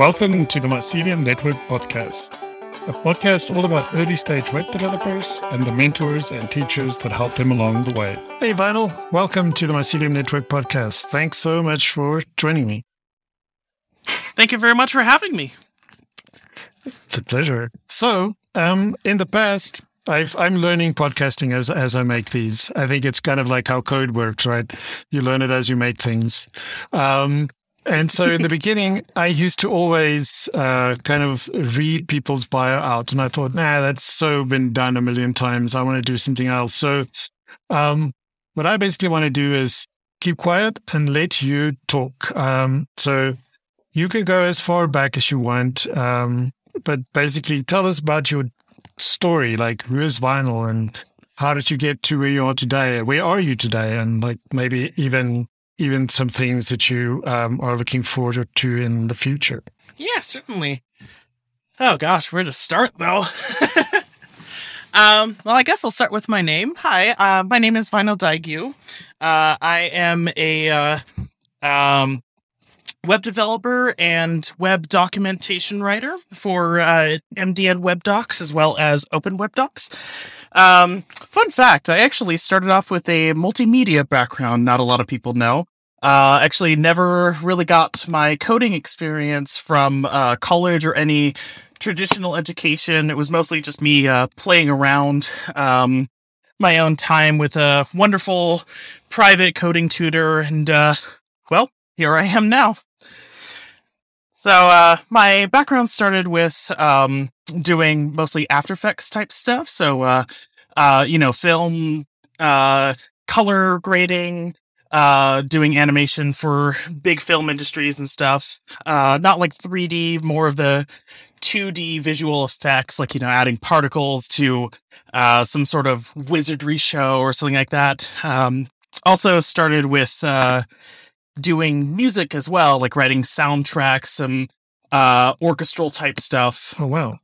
Welcome to the Mycelium Network podcast, a podcast all about early stage web developers and the mentors and teachers that help them along the way. Hey, Vinyl, welcome to the Mycelium Network podcast. Thanks so much for joining me. Thank you very much for having me. It's a pleasure. So, um, in the past, I've, I'm learning podcasting as as I make these. I think it's kind of like how code works, right? You learn it as you make things. Um, and so in the beginning, I used to always uh, kind of read people's bio out, and I thought, nah, that's so been done a million times. I want to do something else. So, um, what I basically want to do is keep quiet and let you talk. Um, so you can go as far back as you want, um, but basically tell us about your story. Like, who is Vinyl, and how did you get to where you are today? Where are you today? And like maybe even even some things that you um, are looking forward to in the future. Yeah, certainly. Oh gosh, where to start though? um, well, I guess I'll start with my name. Hi, uh, my name is Vinyl Da.i'gyu. Uh, I am a uh, um, web developer and web documentation writer for uh, MDN Web Docs as well as Open Web Docs. Um, fun fact, I actually started off with a multimedia background. Not a lot of people know. Uh, actually, never really got my coding experience from uh, college or any traditional education. It was mostly just me uh, playing around um, my own time with a wonderful private coding tutor, and uh, well, here I am now. So uh, my background started with um, doing mostly After Effects type stuff. So uh, uh, you know, film, uh, color grading, uh, doing animation for big film industries and stuff. Uh, not like 3D, more of the 2D visual effects, like, you know, adding particles to uh, some sort of wizardry show or something like that. Um, also started with uh, doing music as well, like writing soundtracks, some uh, orchestral type stuff. Oh, wow.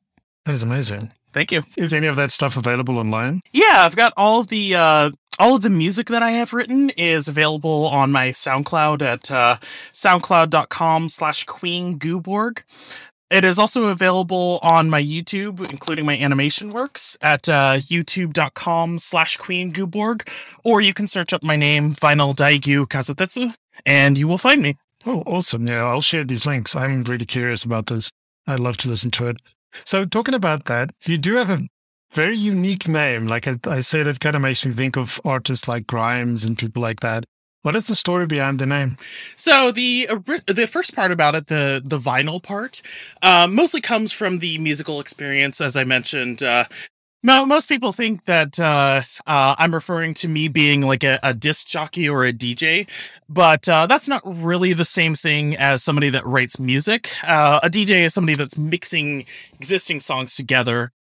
That is amazing. Thank you. Is any of that stuff available online? Yeah, I've got all the uh, all of the music that I have written is available on my SoundCloud at uh, soundcloud.com slash Queen Gooborg. It is also available on my YouTube, including my animation works at uh, youtube.com slash Queen Gooborg, or you can search up my name, Vinyl Da.i'gyu-Kazotetsu, and you will find me. Oh, awesome. Yeah, I'll share these links. I'm really curious about this. I'd love to listen to it. So, talking about that, you do have a very unique name. Like I, I said, it kind of makes me think of artists like Grimes and people like that. What is the story behind the name? So the the first part about it, the the vinyl part, uh, mostly comes from the musical experience, as I mentioned. Uh, most people think that uh, uh, I'm referring to me being like a, a disc jockey or a DJ, but uh, that's not really the same thing as somebody that writes music. Uh, a DJ is somebody that's mixing existing songs together.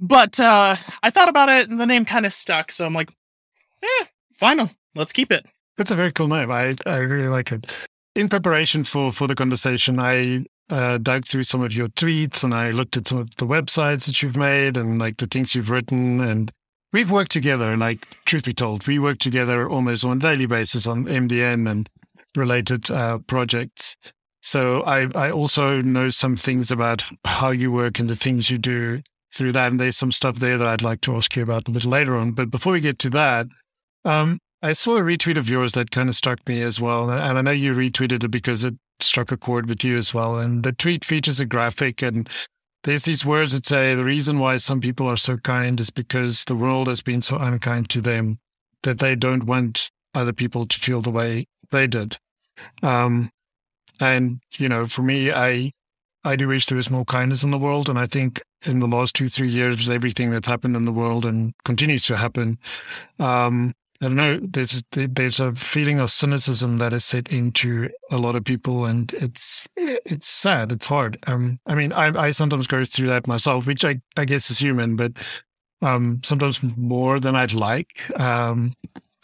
But uh, I thought about it, and the name kind of stuck, so I'm like, eh, Vinyl. Let's keep it. That's a very cool name. I, I really like it. In preparation for, for the conversation, I uh, dug through some of your tweets and I looked at some of the websites that you've made and like the things you've written. And we've worked together. Like, truth be told, we work together almost on a daily basis on MDN and related uh, projects. So I, I also know some things about how you work and the things you do through that. And there's some stuff there that I'd like to ask you about a bit later on. But before we get to that, um, I saw a retweet of yours that kind of struck me as well. And I know you retweeted it because it struck a chord with you as well. And the tweet features a graphic and there's these words that say the reason why some people are so kind is because the world has been so unkind to them that they don't want other people to feel the way they did. Um, and, you know, for me, I, I do wish there was more kindness in the world. And I think in the last two, three years, everything that's happened in the world and continues to happen, um, I don't know. There's there's a feeling of cynicism that is set into a lot of people, and it's it's sad. It's hard. Um, I mean, I I sometimes go through that myself, which I I guess is human, but um, sometimes more than I'd like. Um,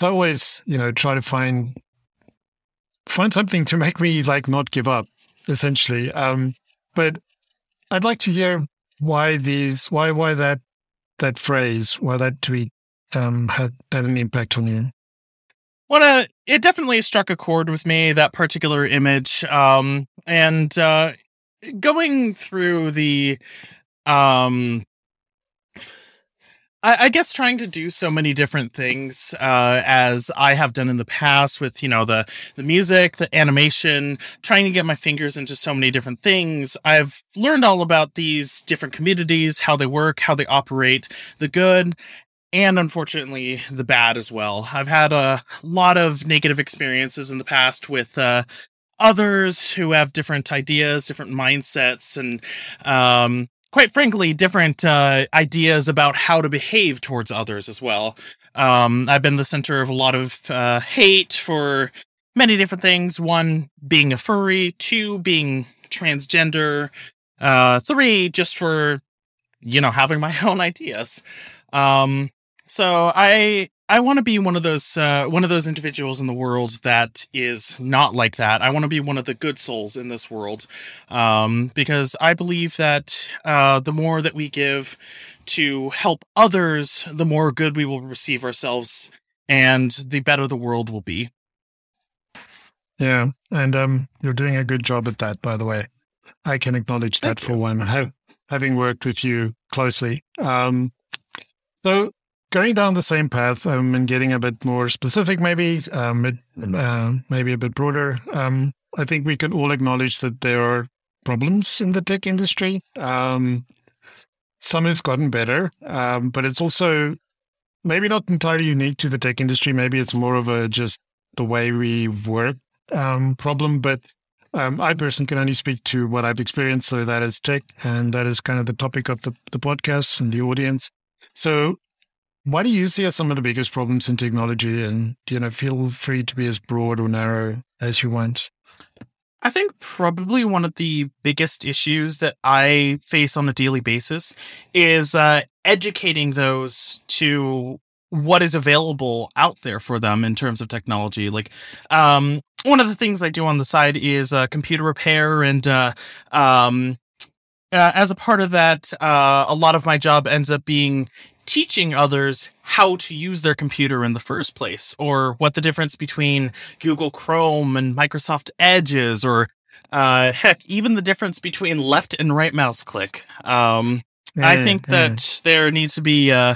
so I always, you know, try to find find something to make me like not give up, essentially. Um, but I'd like to hear why these, why why that that phrase, why that tweet um, had, had an impact on you? Well, uh, it definitely struck a chord with me that particular image, um, and uh, going through the um I, I guess trying to do so many different things uh, as I have done in the past with you know the the music, the animation, trying to get my fingers into so many different things. I've learned all about these different communities, how they work, how they operate, the good and unfortunately the bad as well. I've had a lot of negative experiences in the past with uh, others who have different ideas, different mindsets, and um, quite frankly, different uh, ideas about how to behave towards others as well. Um, I've been the center of a lot of uh, hate for many different things. One being a furry, two being transgender, uh, three just for you know having my own ideas. Um, so I I want to be one of those uh, one of those individuals in the world that is not like that. I want to be one of the good souls in this world, um, because I believe that uh, the more that we give to help others, the more good we will receive ourselves, and the better the world will be. Yeah, and um, you're doing a good job at that, by the way. I can acknowledge that for one, having worked with you closely. Um, so going down the same path um, and getting a bit more specific, maybe, um, uh, maybe a bit broader, um, I think we can all acknowledge that there are problems in the tech industry. Um, some have gotten better, um, but it's also maybe not entirely unique to the tech industry. Maybe it's more of a just the way we work um, problem. But I personally can only speak to what I've experienced. So that is tech, and that is kind of the topic of the, the podcast and the audience. So what do you see as some of the biggest problems in technology? And, you know, feel free to be as broad or narrow as you want. I think probably one of the biggest issues that I face on a daily basis is uh, educating those to what is available out there for them in terms of technology. Like, um, one of the things I do on the side is uh, computer repair and, uh, um, uh, as a part of that, uh, a lot of my job ends up being teaching others how to use their computer in the first place, or what the difference between Google Chrome and Microsoft Edge is, or uh, heck, even the difference between left and right mouse click. Um, I think that there needs to be uh,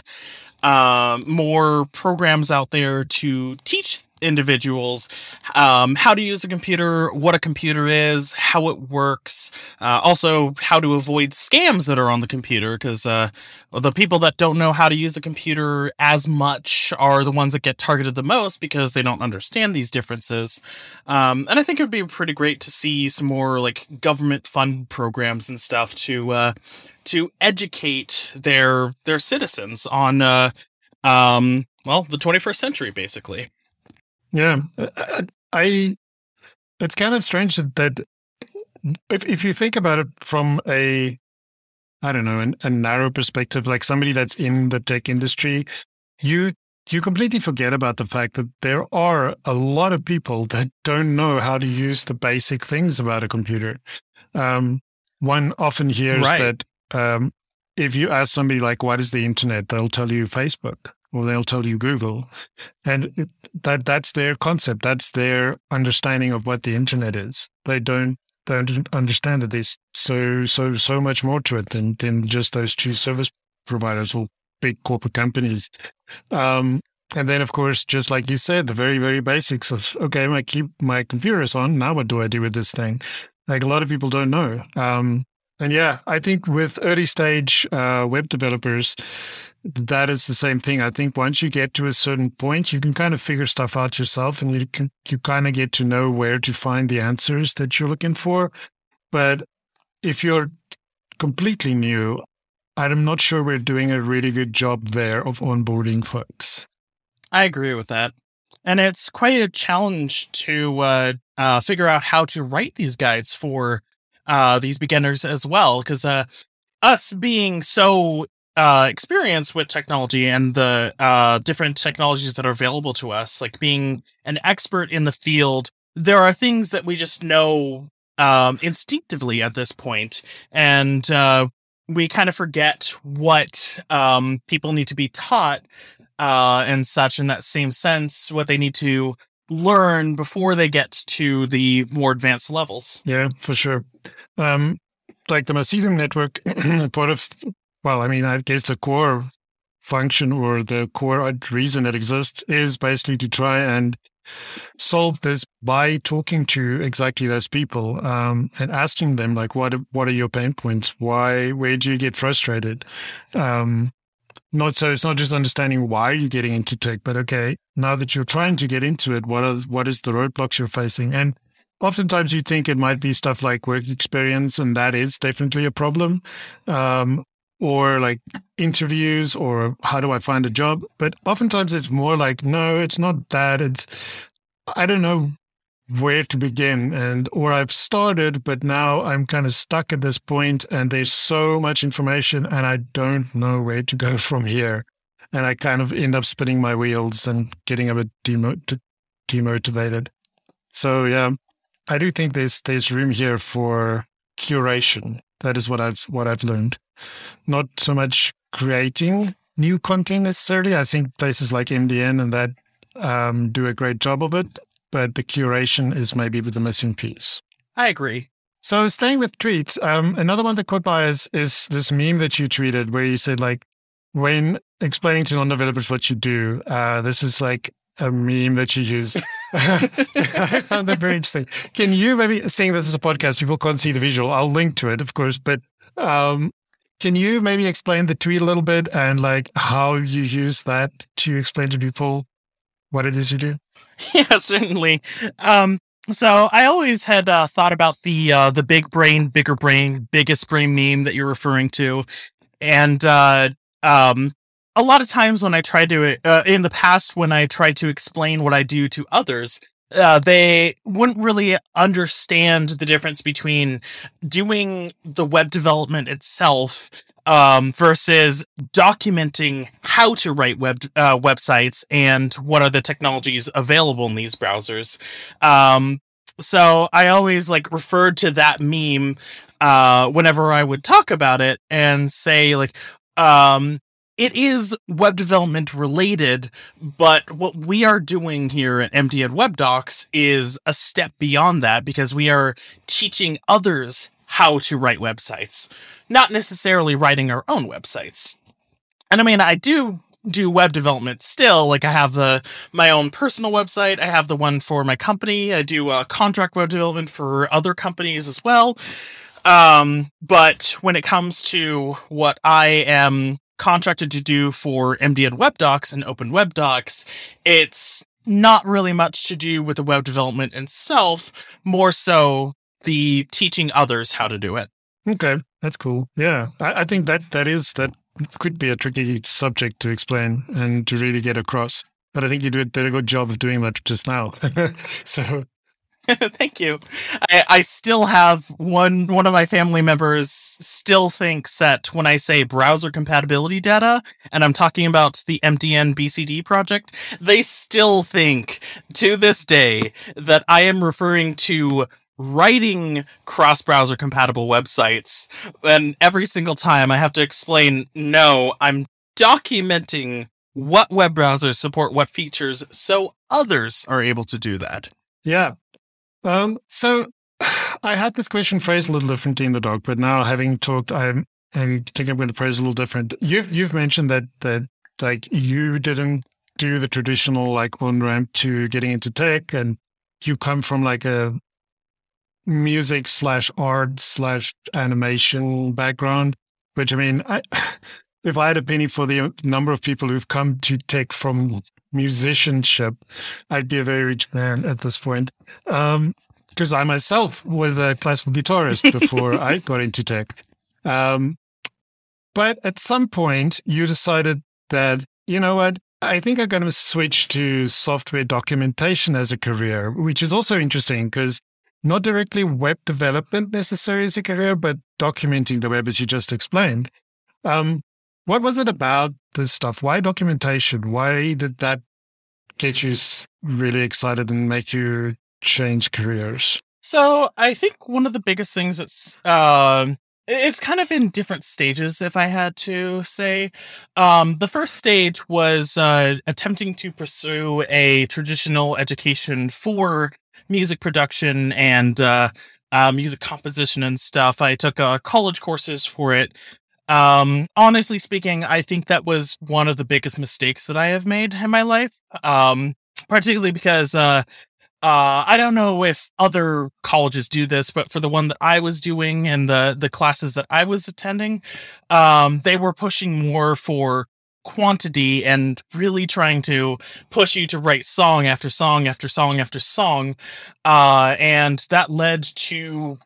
uh, more programs out there to teach individuals um, how to use a computer, what a computer is, how it works, uh, also how to avoid scams that are on the computer. Because uh, the people that don't know how to use a computer as much are the ones that get targeted the most because they don't understand these differences. Um, and I think it would be pretty great to see some more like government fund programs and stuff to uh, to educate their their citizens on uh, um, well the 21st century basically. Yeah, uh, uh, I. It's kind of strange that if if you think about it from a, I don't know, a, a narrow perspective, like somebody that's in the tech industry, you you completely forget about the fact that there are a lot of people that don't know how to use the basic things about a computer. Um, one often hears right. that um, if you ask somebody like, "What is the internet?" they'll tell you Facebook or they'll tell you Google, and that that's their concept. That's their understanding of what the internet is. They don't they don't understand that there's so so so much more to it than than just those two service providers or big corporate companies. Um, and then, of course, just like you said, the very very basics of okay, my keep my computer is on. Now, what do I do with this thing? Like a lot of people don't know. Um, and yeah, I think with early stage uh, web developers, that is the same thing. I think once you get to a certain point, you can kind of figure stuff out yourself and you can, you kind of get to know where to find the answers that you're looking for. But if you're completely new, I'm not sure we're doing a really good job there of onboarding folks. I agree with that. And it's quite a challenge to uh, uh, figure out how to write these guides for uh, these beginners as well. Because uh, us being so uh, experience with technology and the uh, different technologies that are available to us, like being an expert in the field, there are things that we just know um, instinctively at this point, and uh, we kind of forget what um, people need to be taught uh, and such. In that same sense, what they need to learn before they get to the more advanced levels. Yeah, for sure. Um, like the Mycelium network, part of, well, I mean, I guess the core function or the core reason it exists is basically to try and solve this by talking to exactly those people um, and asking them like what what are your pain points why where do you get frustrated um, not so it's not just understanding why you're getting into tech but okay now that you're trying to get into it what are what is the roadblocks you're facing and oftentimes you think it might be stuff like work experience and that is definitely a problem um, or like interviews or how do I find a job? But oftentimes it's more like, no, it's not that. It's, I don't know where to begin and where I've started but now I'm kind of stuck at this point and there's so much information and I don't know where to go from here and I kind of end up spinning my wheels and getting a bit demo- demotivated. So yeah, I do think there's there's room here for curation. That is what I've what I've learned not so much creating new content necessarily. I think places like MDN and that um, do a great job of it, but the curation is maybe the missing piece. I agree. So staying with tweets, um, another one that caught my is is this meme that you tweeted where you said like when explaining to non-developers what you do, uh, this is like a meme that you use. I found that very interesting. Can you maybe seeing this as a podcast, people can't see the visual. I'll link to it, of course, but um, can you maybe explain the tweet a little bit and like how you use that to explain to people what it is you do? Yeah, certainly. Um, so I always had uh, thought about the uh, the big brain, bigger brain, biggest brain meme that you're referring to, and uh, um, a lot of times when I try to uh, in the past when I try to explain what I do to others, uh, they wouldn't really understand the difference between doing the web development itself um, versus documenting how to write web uh, websites and what are the technologies available in these browsers. Um, so I always like referred to that meme uh, whenever I would talk about it and say like, um, it is web development related, but what we are doing here at MDN Web Docs is a step beyond that because we are teaching others how to write websites, not necessarily writing our own websites. And I mean, I do do web development still. Like I have the my own personal website. I have the one for my company. I do uh, contract web development for other companies as well. Um, but when it comes to what I am contracted to do for MDN Web Docs and Open Web Docs, it's not really much to do with the web development itself, more so the teaching others how to do it. Okay, that's cool. Yeah, I, I think that that is that could be a tricky subject to explain and to really get across. But I think you did, a good job of doing that just now. so Thank you. I, I, still have one one of my family members still thinks that when I say browser compatibility data and I'm talking about the MDN BCD project, they still think to this day that I am referring to writing cross browser compatible websites. And every single time I have to explain, no, I'm documenting what web browsers support what features so others are able to do that. Yeah, um, so I had this question phrased a little differently in the doc, but now having talked, I'm, I think I'm going to phrase a little different. You've you've mentioned that that like you didn't do the traditional like on ramp to getting into tech, and you come from like a music slash art slash animation background. Which I mean, I, if I had a penny for the number of people who've come to tech from musicianship, I'd be a very rich man at this point. Um, because I myself was a classical guitarist before I got into tech. Um, but at some point, you decided that, you know what, I think I'm going to switch to software documentation as a career, which is also interesting because not directly web development necessarily as a career, but documenting the web as you just explained. Um, what was it about this stuff? Why documentation? Why did that get you really excited and make you change careers? So I think one of the biggest things that's um, it's kind of in different stages, if I had to say. Um, the first stage was uh, attempting to pursue a traditional education for music production and uh, uh, music composition and stuff. I took uh, college courses for it. Um, honestly speaking, I think that was one of the biggest mistakes that I have made in my life. Um, particularly because uh, uh, I don't know if other colleges do this, but for the one that I was doing and the the classes that I was attending, um, they were pushing more for quantity and really trying to push you to write song after song after song after song, uh, and that led to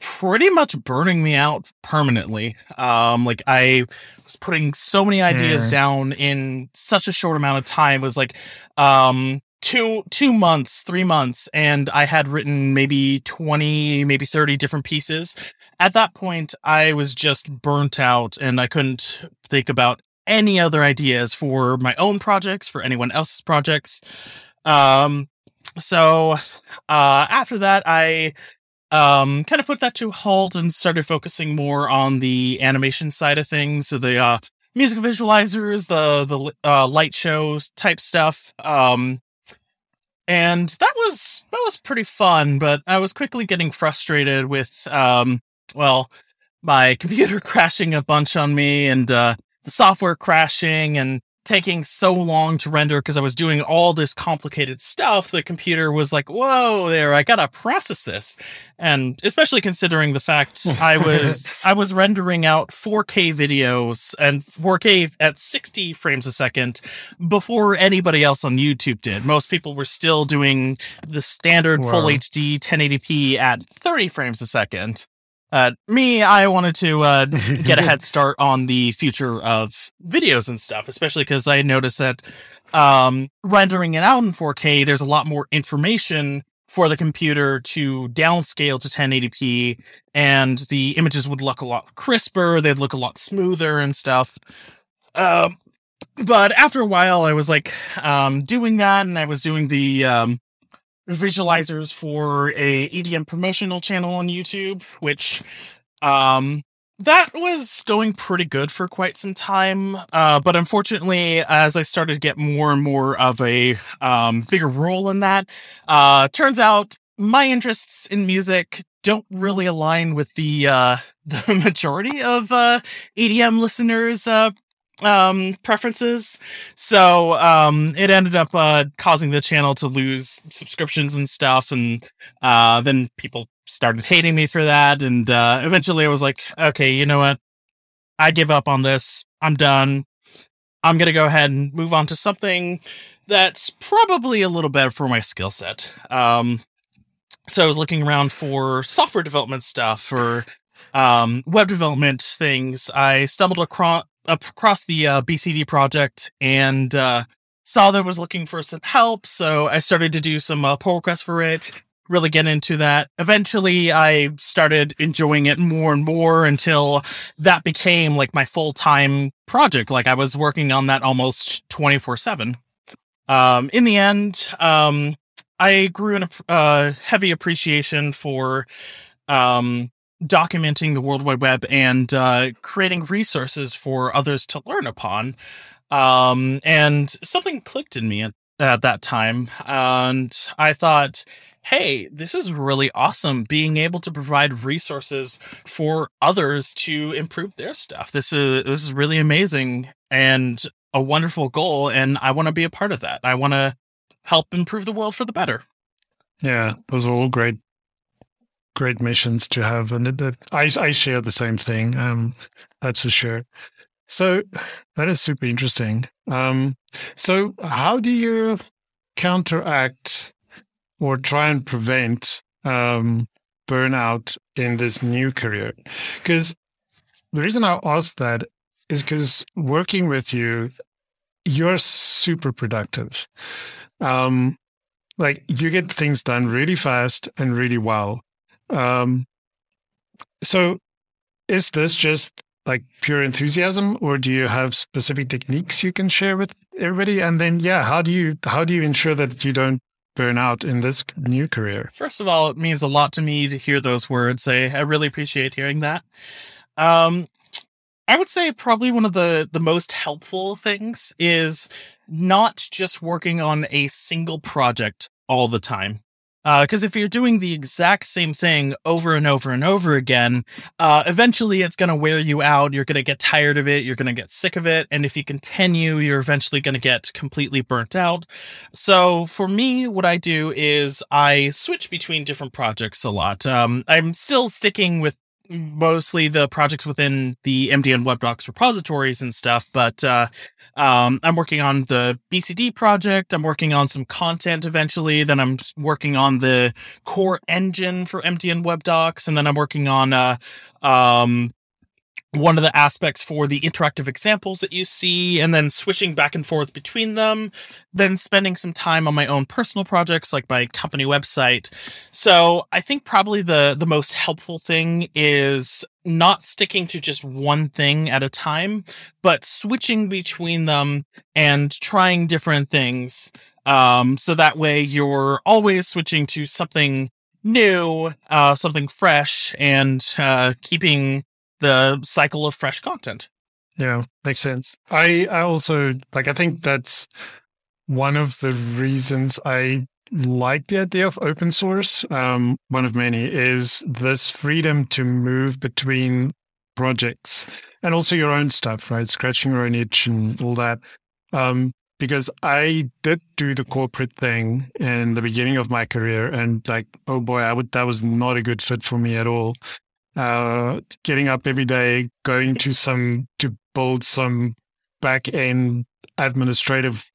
pretty much burning me out permanently. Um, like I was putting so many ideas down in such a short amount of time. It was like, um, two two months three months and i had written maybe 20 maybe 30 different pieces at that point i was just burnt out and i couldn't think about any other ideas for my own projects for anyone else's projects. Um so uh after that i um kind of put that to halt and started focusing more on the animation side of things so the uh music visualizers the the uh light shows type stuff um and that was that was pretty fun but i was quickly getting frustrated with um well my computer crashing a bunch on me and uh the software crashing and taking so long to render because I was doing all this complicated stuff. The computer was like, whoa, there, I gotta process this. And especially considering the fact I was I was rendering out 4K videos and 4K at 60 frames a second before anybody else on YouTube did. Most people were still doing the standard wow. full HD 1080p at 30 frames a second. Uh, me, I wanted to uh, get a head start on the future of videos and stuff, especially because I noticed that um, rendering it out in 4K, there's a lot more information for the computer to downscale to 1080p, and the images would look a lot crisper, they'd look a lot smoother and stuff. Um, but after a while, I was like um, doing that, and I was doing the um, visualizers for a EDM promotional channel on YouTube, which um that was going pretty good for quite some time. Uh, but unfortunately, as I started to get more and more of a um, bigger role in that, uh, turns out my interests in music don't really align with the uh, the majority of uh, EDM listeners' uh, um preferences. So um it ended up uh causing the channel to lose subscriptions and stuff and uh then people started hating me for that and uh eventually i was like okay you know what? I give up on this. I'm done. I'm gonna go ahead and move on to something that's probably a little better for my skill set. Um so i was looking around for software development stuff or um, web development things. I stumbled across across the uh, BCD project and uh, saw that was looking for some help. So I started to do some uh, pull requests for it, really get into that. Eventually, I started enjoying it more and more until that became like my full time project. Like I was working on that almost 24 7. Um, in the end, um, I grew in a uh, heavy appreciation for um, documenting the World Wide Web and uh, creating resources for others to learn upon. Um, and something clicked in me at, at that time. And I thought, hey, this is really awesome being able to provide resources for others to improve their stuff. This is this is really amazing and a wonderful goal and I want to be a part of that. I want to help improve the world for the better. Yeah, those are all great great missions to have, and it, it, I I share the same thing. Um, that's for sure. So that is super interesting. Um, so how do you counteract or try and prevent um, burnout in this new career? Because the reason I ask that is because working with you, you're super productive. Um, like you get things done really fast and really well. Um, so is this just like pure enthusiasm or do you have specific techniques you can share with everybody? And then yeah how do you how do you ensure that you don't burn out in this new career? First of all it means a lot to me to hear those words. I, I really appreciate hearing that. Um, i would say probably one of the the most helpful things is not just working on a single project all the time Because uh, if you're doing the exact same thing over and over and over again, uh, eventually it's going to wear you out. You're going to get tired of it. You're going to get sick of it. And if you continue, you're eventually going to get completely burnt out. So for me, what I do is I switch between different projects a lot. Um, I'm still sticking with mostly the projects within the MDN WebDocs repositories and stuff, but uh, um, I'm working on the BCD project. I'm working on some content eventually. Then I'm working on the core engine for MDN WebDocs, and then I'm working on uh, um, one of the aspects for the interactive examples that you see and then switching back and forth between them then spending some time on my own personal projects like my company website. So i think probably the the most helpful thing is not sticking to just one thing at a time but switching between them and trying different things. Um, so that way you're always switching to something new, uh, something fresh, and uh, keeping the cycle of fresh content. Yeah, makes sense. I, I also like I think that's one of the reasons I like the idea of open source. Um, one of many is this freedom to move between projects and also your own stuff, right? Scratching your own itch and all that. Um, because I did do the corporate thing in the beginning of my career, and like, oh boy, I would that was not a good fit for me at all uh, getting up every day, going to some to build some back end administrative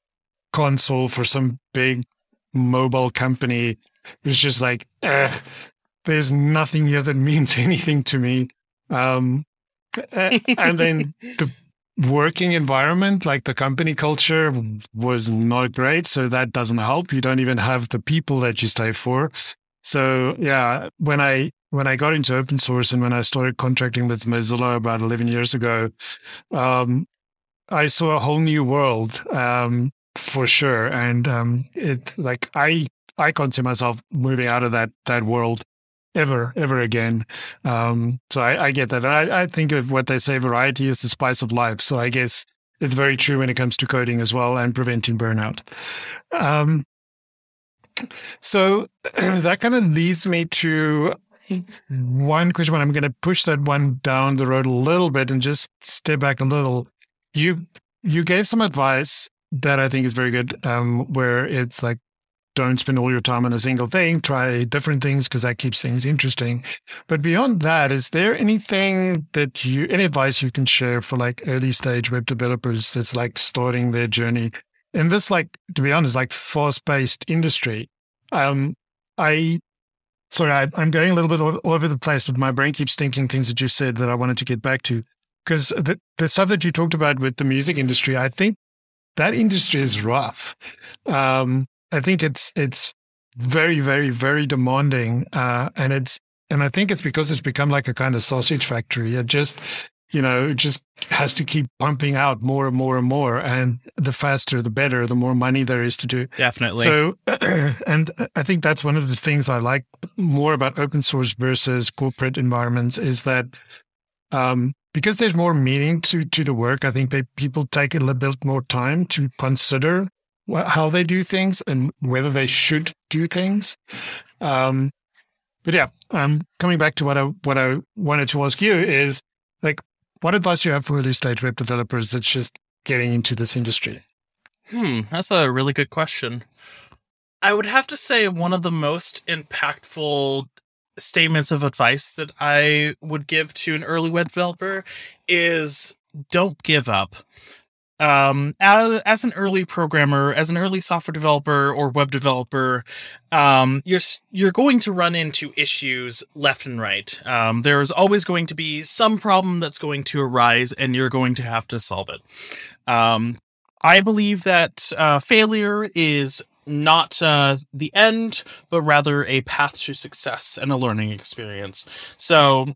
console for some big mobile company. Was just like, there's nothing here that means anything to me. Um, and then the working environment, like the company culture, was not great. So that doesn't help. You don't even have the people that you stay for. So yeah, when I when I got into open source and when I started contracting with Mozilla about 11 years ago, um, I saw a whole new world um, for sure. And um, it like I I can't see myself moving out of that that world ever ever again. Um, so I, I, get that. I, I think of what they say: variety is the spice of life. So I guess it's very true when it comes to coding as well and preventing burnout. Um, so that kind of leads me to one question, I'm going to push that one down the road a little bit and just step back a little. You you gave some advice that I think is very good, um, where it's like don't spend all your time on a single thing. Try different things because that keeps things interesting. But beyond that, is there anything that you, any advice you can share for like early stage web developers that's like starting their journey in this, like, to be honest, like fast paced industry? Um, I sorry, I, am going a little bit all over the place, but my brain keeps thinking things that you said that I wanted to get back to. Because the, the stuff that you talked about with the music industry, I think that industry is rough. Um, I think it's it's very, very, very demanding, uh, and it's and I think it's because it's become like a kind of sausage factory. It just you know, it just has to keep pumping out more and more and more. And the faster, the better, the more money there is to do. Definitely. So, and I think that's one of the things I like more about open source versus corporate environments is that um, because there's more meaning to, to the work, I think they, people take a little bit more time to consider what, how they do things and whether they should do things. Um, but yeah, um, coming back to what I what I wanted to ask you is like what advice do you have for early stage web developers that's just getting into this industry? Hmm, that's a really good question. I would have to say one of the most impactful statements of advice that I would give to an early web developer is don't give up um, as, an early programmer, as an early software developer or web developer, um, you're you're going to run into issues left and right. Um, there's always going to be some problem that's going to arise, and you're going to have to solve it. Um, I believe that uh, failure is not uh, the end, but rather a path to success and a learning experience. So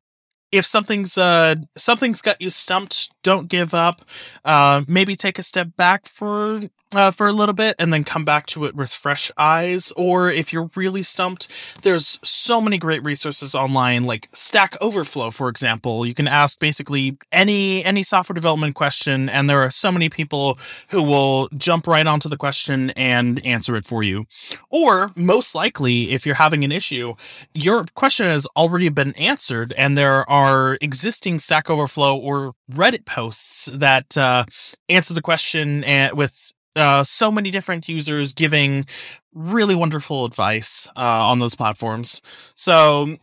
if something's uh something's got you stumped, don't give up. Uh, maybe take a step back for uh, for a little bit and then come back to it with fresh eyes. Or if you're really stumped, there's so many great resources online, like Stack Overflow, for example. You can ask basically any any software development question, and there are so many people who will jump right onto the question and answer it for you. Or most likely, if you're having an issue, your question has already been answered, and there are existing Stack Overflow or Reddit posts that uh, answer the question eh, with uh, so many different users giving really wonderful advice uh, on those platforms. So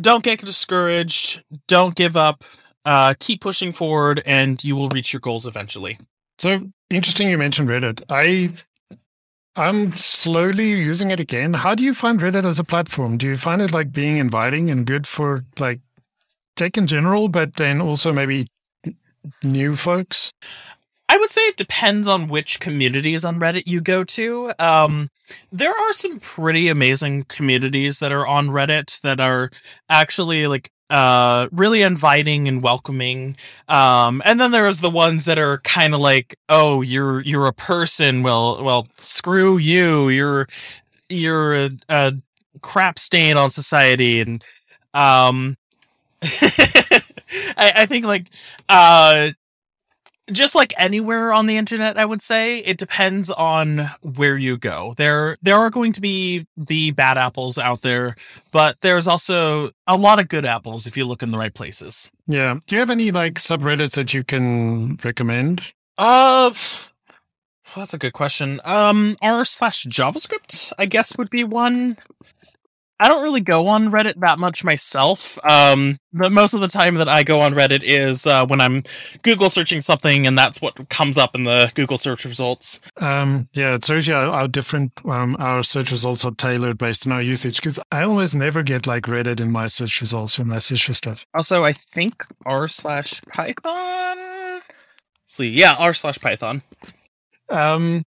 don't get discouraged. Don't give up. Uh, keep pushing forward, and you will reach your goals eventually. So interesting, you mentioned Reddit. I I'm slowly using it again. How do you find Reddit as a platform? Do you find it like being inviting and good for like tech in general, but then also maybe new folks? I would say it depends on which communities on Reddit you go to. Um, there are some pretty amazing communities that are on Reddit that are actually like uh really inviting and welcoming. Um and then there's the ones that are kind of like oh you're you're a person. Well well screw you. You're you're a, a crap stain on society. And um I, I think like uh just like anywhere on the internet, I would say it depends on where you go. There, there are going to be the bad apples out there, but there's also a lot of good apples if you look in the right places. Yeah. Do you have any like subreddits that you can recommend? Uh, that's a good question. Um, r slash JavaScript, I guess, would be one. I don't really go on Reddit that much myself. Um, but most of the time that I go on Reddit is uh, when I'm Google searching something, and that's what comes up in the Google search results. Um, yeah, it's usually how, how different um, our search results are tailored based on our usage. Because I almost never get like Reddit in my search results when I search for stuff. Also, I think r slash Python. see, yeah, r slash Python. Um,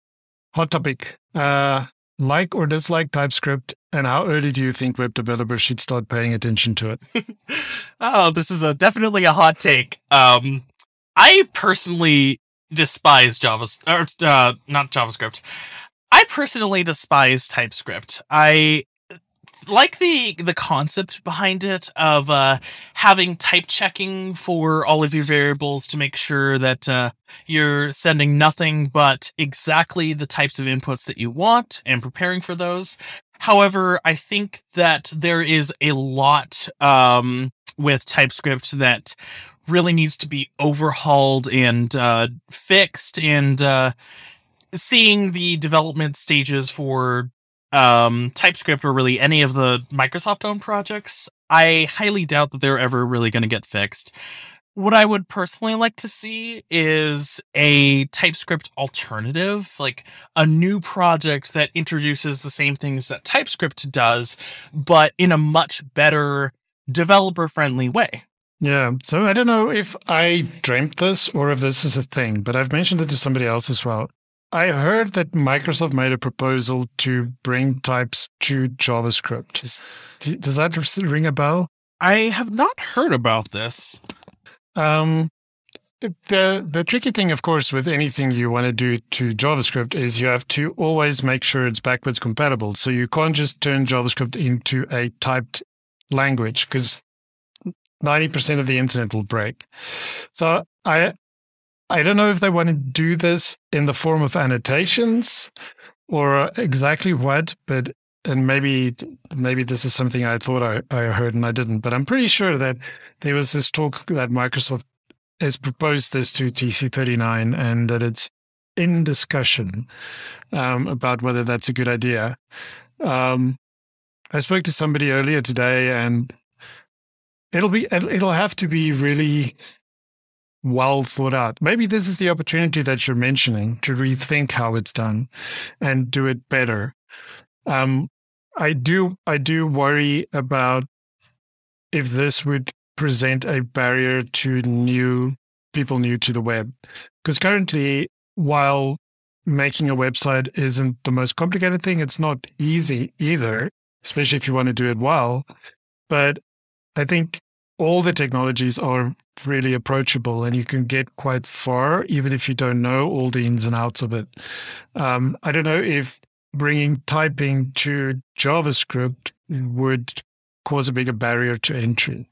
hot topic. Uh, like or dislike TypeScript, and how early do you think web developers should start paying attention to it? oh, this is a definitely a hot take. Um, I personally despise Java, or uh, not JavaScript. I personally despise TypeScript. I like the the concept behind it of uh, having type checking for all of your variables to make sure that uh, you're sending nothing but exactly the types of inputs that you want and preparing for those. However, I think that there is a lot um, with TypeScript that really needs to be overhauled and uh, fixed and uh, seeing the development stages for um, TypeScript or really any of the Microsoft owned projects, I highly doubt that they're ever really going to get fixed. What I would personally like to see is a TypeScript alternative, like a new project that introduces the same things that TypeScript does, but in a much better developer friendly way. Yeah. So I don't know if I dreamt this or if this is a thing, but I've mentioned it to somebody else as well. I heard that Microsoft made a proposal to bring types to JavaScript. Does that ring a bell? I have not heard about this. Um, the the tricky thing, of course, with anything you want to do to JavaScript is you have to always make sure it's backwards compatible. So you can't just turn JavaScript into a typed language because 90% of the internet will break. So I I don't know if they want to do this in the form of annotations or exactly what, but and maybe maybe this is something I thought I, I heard and I didn't, but I'm pretty sure that there was this talk that Microsoft has proposed this to TC39 and that it's in discussion um, about whether that's a good idea. Um, I spoke to somebody earlier today, and it'll be it'll have to be really well thought out. Maybe this is the opportunity that you're mentioning to rethink how it's done and do it better. Um, I do, I do worry about if this would present a barrier to new people new to the web, because currently, while making a website isn't the most complicated thing, it's not easy either, especially if you want to do it well. But I think all the technologies are really approachable and you can get quite far even if you don't know all the ins and outs of it. Um, I don't know if bringing typing to JavaScript would cause a bigger barrier to entry.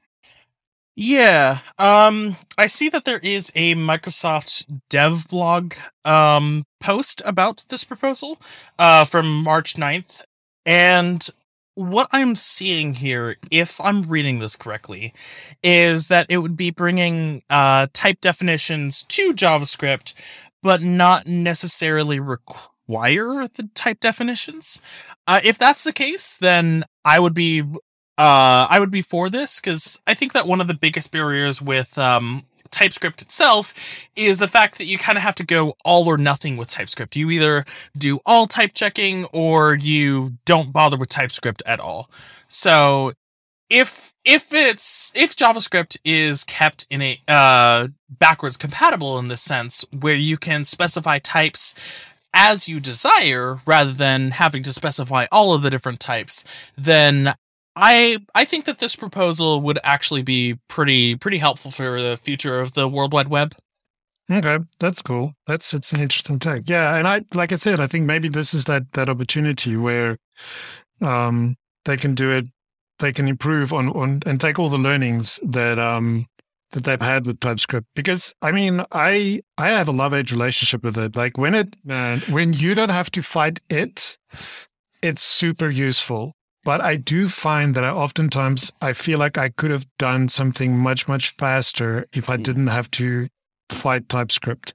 Yeah. Um I see that there is a Microsoft dev blog um post about this proposal uh from March 9th and what I'm seeing here, if I'm reading this correctly, is that it would be bringing uh, type definitions to JavaScript, but not necessarily require the type definitions. Uh, if that's the case, then I would be uh, I would be for this because I think that one of the biggest barriers with um, TypeScript itself is the fact that you kind of have to go all or nothing with TypeScript. You either do all type checking or you don't bother with TypeScript at all. So if if it's if JavaScript is kept in a uh, backwards compatible in this sense, where you can specify types as you desire rather than having to specify all of the different types, then I I think that this proposal would actually be pretty pretty helpful for the future of the World Wide Web. Okay, that's cool. That's it's an interesting take. Yeah, and I like I said, I think maybe this is that that opportunity where um they can do it they can improve on on and take all the learnings that um that they've had with TypeScript because I mean I I have a love hate relationship with it. Like when it man, when you don't have to fight it, it's super useful. But I do find that I oftentimes I feel like I could have done something much much faster if I didn't have to fight TypeScript.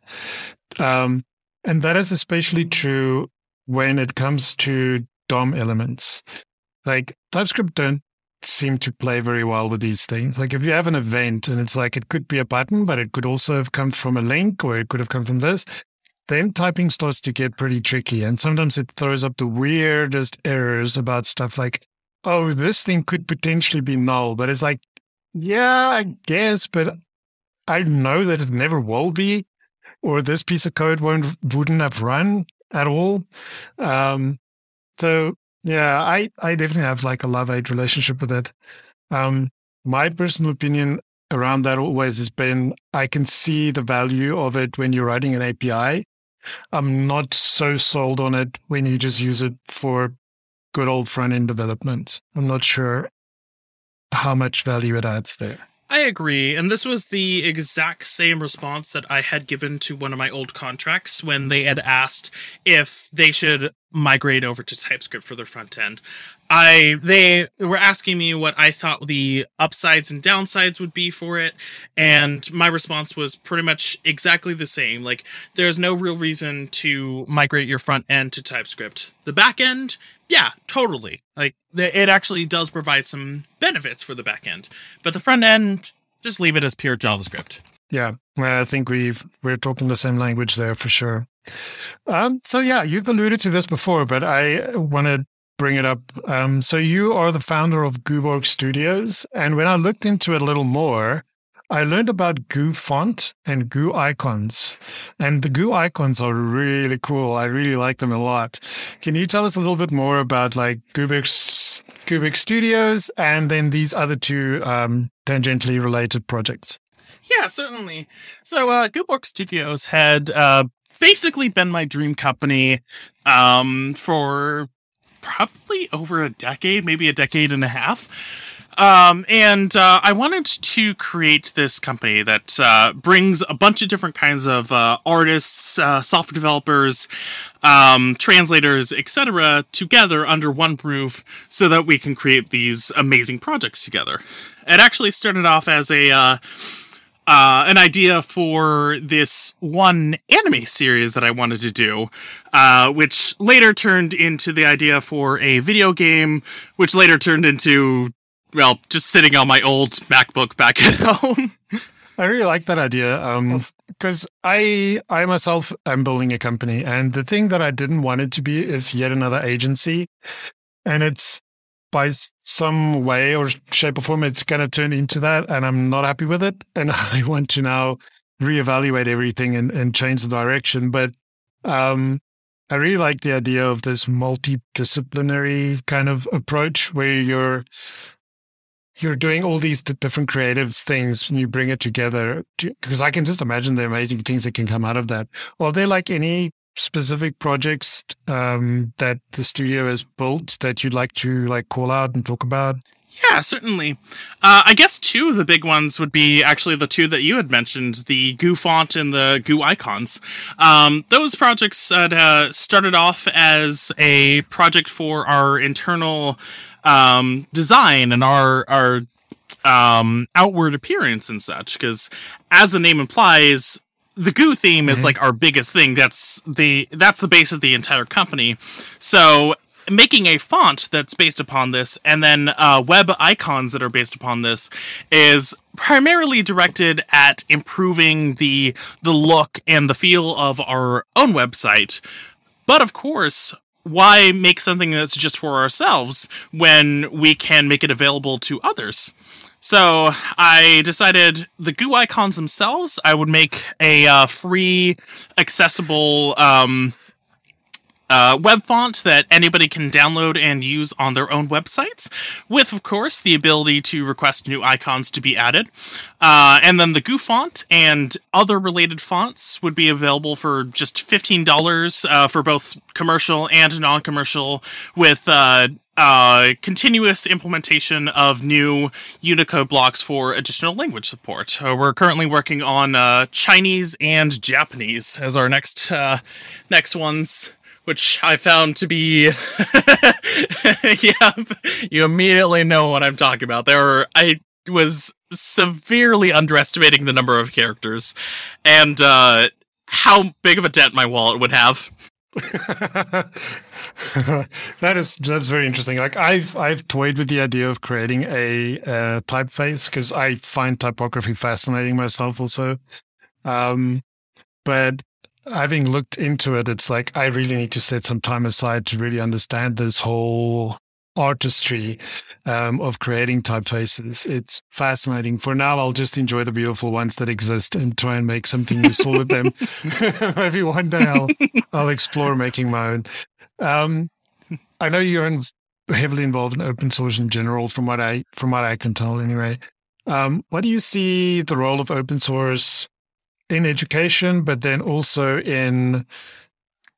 Um, and that is especially true when it comes to DOM elements. Like TypeScript don't seem to play very well with these things. Like if you have an event and it's like it could be a button, but it could also have come from a link or it could have come from this then typing starts to get pretty tricky. And sometimes it throws up the weirdest errors about stuff like, oh, this thing could potentially be null. But it's like, yeah, I guess, but I know that it never will be, or this piece of code won't wouldn't have run at all. Um, so yeah, I, I definitely have like a love hate relationship with it. Um, my personal opinion around that always has been I can see the value of it when you're writing an API I'm not so sold on it when you just use it for good old front end development. I'm not sure how much value it adds there. I agree. And this was the exact same response that I had given to one of my old contracts when they had asked if they should migrate over to TypeScript for their front end. I they were asking me what I thought the upsides and downsides would be for it, and my response was pretty much exactly the same. Like there's no real reason to migrate your front end to TypeScript. The back end, yeah, totally. Like it actually does provide some benefits for the back end, but the front end, just leave it as pure JavaScript. Yeah, I think we've we're talking the same language there for sure. Um, so yeah, you've alluded to this before, but I want to bring it up. Um, so you are the founder of Gooborg Studios, and when I looked into it a little more, I learned about Goo font and Goo icons, and the Goo icons are really cool. I really like them a lot. Can you tell us a little bit more about like Gooborg, Gooborg Studios and then these other two um, tangentially related projects? Yeah, certainly. So, uh, Gooborg Studios had uh, basically been my dream company um, for probably over a decade, maybe a decade and a half. Um, and uh, I wanted to create this company that uh, brings a bunch of different kinds of uh, artists, uh, software developers, um, translators, etc., together under one roof, so that we can create these amazing projects together. It actually started off as a uh, uh, an idea for this one anime series that I wanted to do, uh, which later turned into the idea for a video game, which later turned into, well, just sitting on my old MacBook back at home. I really like that idea because um, I I myself am building a company, and the thing that I didn't want it to be is yet another agency, and it's by some way or shape or form, it's going to turn into that. And I'm not happy with it. And I want to now reevaluate everything and, and change the direction. But um, I really like the idea of this multidisciplinary kind of approach where you're you're doing all these different creative things and you bring it together because I can just imagine the amazing things that can come out of that. Are there like any specific projects um, that the studio has built that you'd like to like call out and talk about? Yeah, certainly. Uh, I guess two of the big ones would be actually the two that you had mentioned, the Goo font and the Goo icons. Um, those projects had uh, started off as a project for our internal um, design and our our um, outward appearance and such. Because as the name implies, the Goo theme is mm-hmm. like our biggest thing. That's the that's the base of the entire company. So making a font that's based upon this and then uh, web icons that are based upon this is primarily directed at improving the the look and the feel of our own website. But of course why make something that's just for ourselves when we can make it available to others? So I decided the Goo icons themselves, I would make a uh, free, accessible um, uh, web font that anybody can download and use on their own websites, with, of course, the ability to request new icons to be added. Uh, and then the Goo font and other related fonts would be available for just $15 uh, for both commercial and non commercial, with uh, uh, continuous implementation of new Unicode blocks for additional language support. Uh, we're currently working on uh, Chinese and Japanese as our next uh, next ones which I found to be yeah, you immediately know what I'm talking about. There were I was severely underestimating the number of characters and uh, how big of a debt my wallet would have. that is that's very interesting. Like I've I've toyed with the idea of creating a, typeface because I find typography fascinating myself also. Um, but having looked into it, it's like I really need to set some time aside to really understand this whole artistry um, of creating typefaces. It's fascinating. For now, I'll just enjoy the beautiful ones that exist and try and make something useful with them. Maybe one day I'll I'll explore making my own. Um, I know you're in, heavily involved in open source in general, from what I from what I can tell, anyway. Um, what do you see the role of open source in education, but then also in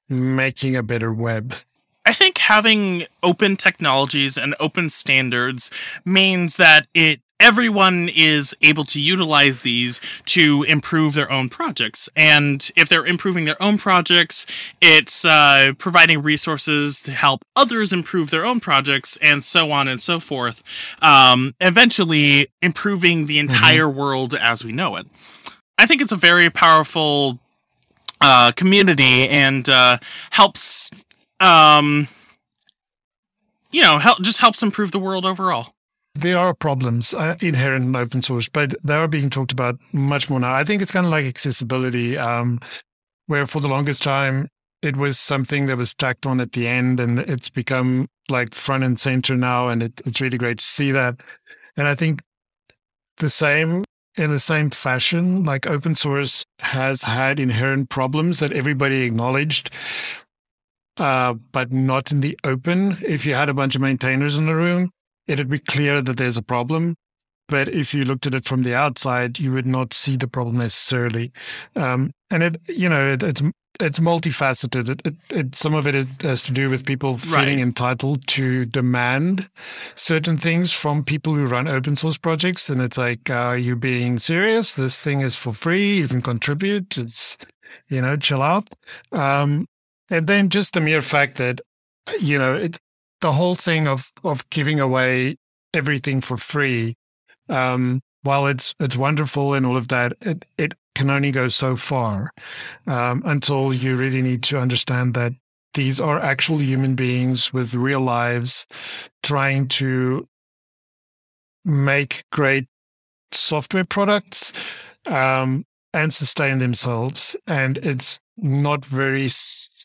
making a better web? I think having open technologies and open standards means that it everyone is able to utilize these to improve their own projects. And if they're improving their own projects, it's uh, providing resources to help others improve their own projects, and so on and so forth. Um, eventually, improving the mm-hmm. entire mm-hmm. world as we know it. I think it's a very powerful uh, community and uh, helps, um, you know, help just helps improve the world overall. There are problems uh, inherent in open source, but they are being talked about much more now. I think it's kind of like accessibility, um, where for the longest time it was something that was tacked on at the end, and it's become like front and center now, and it, it's really great to see that. And I think the same in the same fashion, like open source has had inherent problems that everybody acknowledged, uh, but not in the open. If you had a bunch of maintainers in the room, it'd be clear that there's a problem. But if you looked at it from the outside, you would not see the problem necessarily. Um, and it, you know, it, it's it's multifaceted. It, it, it, some of it has to do with people feeling right. entitled to demand certain things from people who run open source projects, and it's like, uh, are you being serious? This thing is for free. You can contribute. It's you know, chill out. Um, and then just the mere fact that you know it, the whole thing of of giving away everything for free. Um, while it's it's wonderful and all of that, it it can only go so far um, until you really need to understand that these are actual human beings with real lives trying to make great software products um, and sustain themselves. And it's not very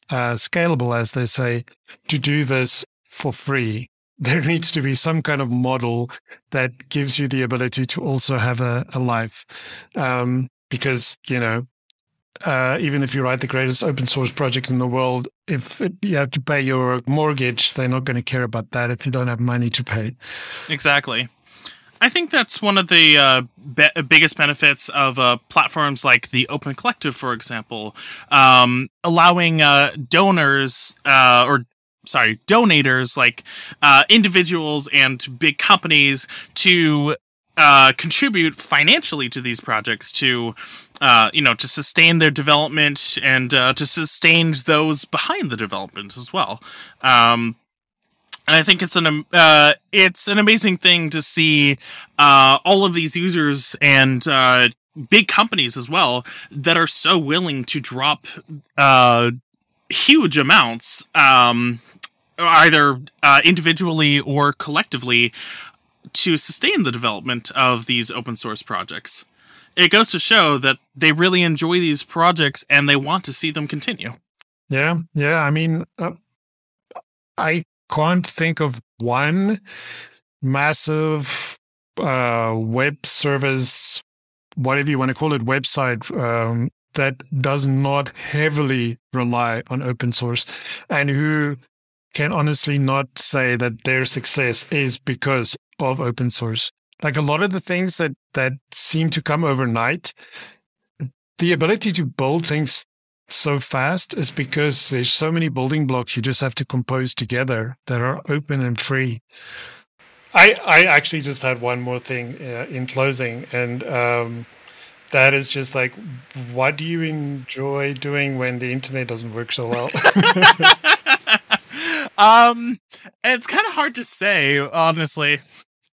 uh, scalable, as they say, to do this for free. There needs to be some kind of model that gives you the ability to also have a, a life. Um, because you know uh, even if you write the greatest open source project in the world, if it, you have to pay your mortgage, they're not going to care about that if you don't have money to pay. Exactly. I think that's one of the uh, be- biggest benefits of uh, platforms like the Open Collective, for example, um, allowing uh, donors uh, or sorry donators like uh, individuals and big companies to uh, contribute financially to these projects to you know to sustain their development and to sustain those behind the development as well. Um, and I think it's an uh, it's an amazing thing to see uh, all of these users and uh, big companies as well that are so willing to drop uh, huge amounts, um, either uh, individually or collectively, to sustain the development of these open source projects. It goes to show that they really enjoy these projects and they want to see them continue. Yeah, yeah. I mean, uh, I can't think of one massive uh, web service, whatever you want to call it, website um, that does not heavily rely on open source and who can honestly not say that their success is because of open source. Like a lot of the things that that seem to come overnight, the ability to build things so fast is because there's so many building blocks you just have to compose together that are open and free. I I actually just had one more thing uh, in closing, and um, that is just like, what do you enjoy doing when the internet doesn't work so well? um, it's kind of hard to say, honestly.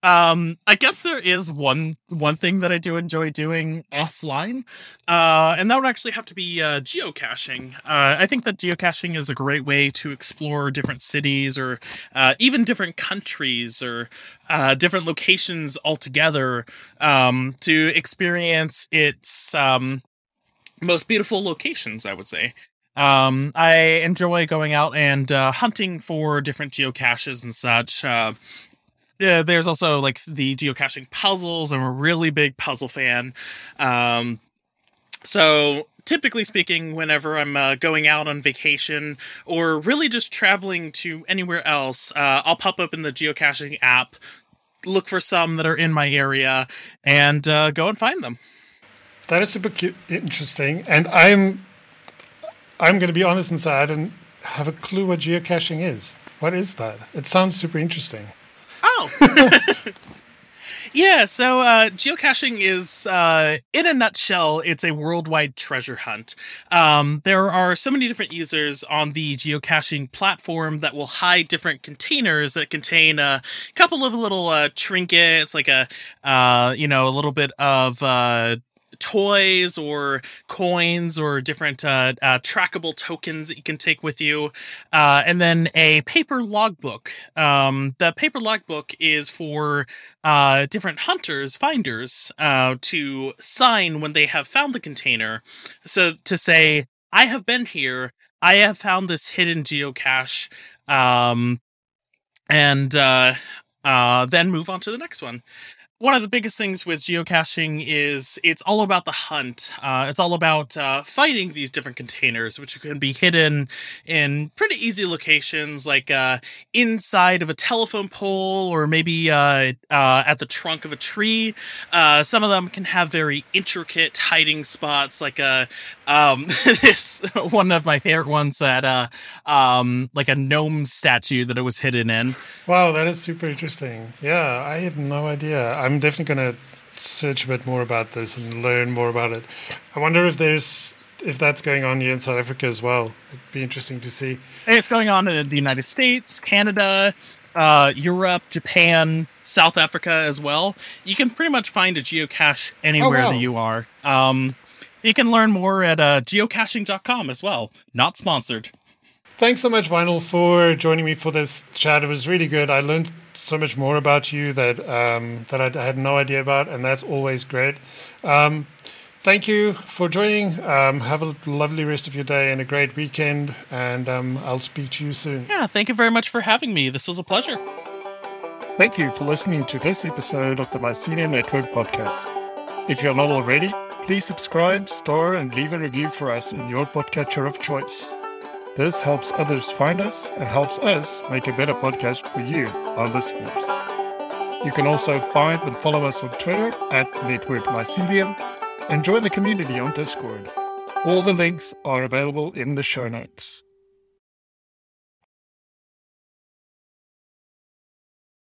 Um, I guess there is one one thing that I do enjoy doing offline, uh, and that would actually have to be uh, geocaching. Uh, I think that geocaching is a great way to explore different cities or uh, even different countries or uh, different locations altogether um, to experience its um, most beautiful locations. I would say. Um, I enjoy going out and uh, hunting for different geocaches and such. Uh, yeah, there's also like the geocaching puzzles. I'm a really big puzzle fan. Um, so typically speaking, whenever I'm uh, going out on vacation or really just traveling to anywhere else, uh, I'll pop open the geocaching app, look for some that are in my area, and uh, go and find them. That is super cute, interesting, and I'm I'm going to be honest and say I don't have a clue what geocaching is. What is that? It sounds super interesting. Oh. yeah, so uh, geocaching is, uh, in a nutshell, it's a worldwide treasure hunt. Um, there are so many different users on the geocaching platform that will hide different containers that contain a couple of little uh, trinkets, like a, uh, you know, a little bit of uh, toys or coins or different uh, uh, trackable tokens that you can take with you, uh, and then a paper logbook. Um, the paper logbook is for uh, different hunters, finders, uh, to sign when they have found the container. So to say, "I have been here. I have found this hidden geocache." Um, and uh, then move on to the next one one of the biggest things with geocaching is it's all about the hunt. Uh, it's all about uh, finding these different containers, which can be hidden in pretty easy locations, like uh, inside of a telephone pole or maybe uh, uh, at the trunk of a tree. Uh, some of them can have very intricate hiding spots, like a um, this one of my favorite ones that um, like a gnome statue that it was hidden in. Wow, that is super interesting. Yeah, I had no idea. I'm definitely going to search a bit more about this and learn more about it. I wonder if there's if that's going on here in South Africa as well. It'd be interesting to see. It's going on in the United States, Canada, uh, Europe, Japan, South Africa as well. You can pretty much find a geocache anywhere oh, wow. that you are. Um, you can learn more at uh, geocaching.com as well. Not sponsored. Thanks so much, Vinyl, for joining me for this chat. It was really good. I learned so much more about you that um, that I had no idea about, and that's always great. Um, thank you for joining. Um, have a lovely rest of your day and a great weekend, and um, I'll speak to you soon. Yeah, thank you very much for having me. This was a pleasure. Thank you for listening to this episode of the Mycelium Network podcast. If you're not already, please subscribe, star, and leave a review for us in your podcatcher of choice. This helps others find us and helps us make a better podcast for you, our listeners. You can also find and follow us on Twitter at Network Mycelium and join the community on Discord. All the links are available in the show notes.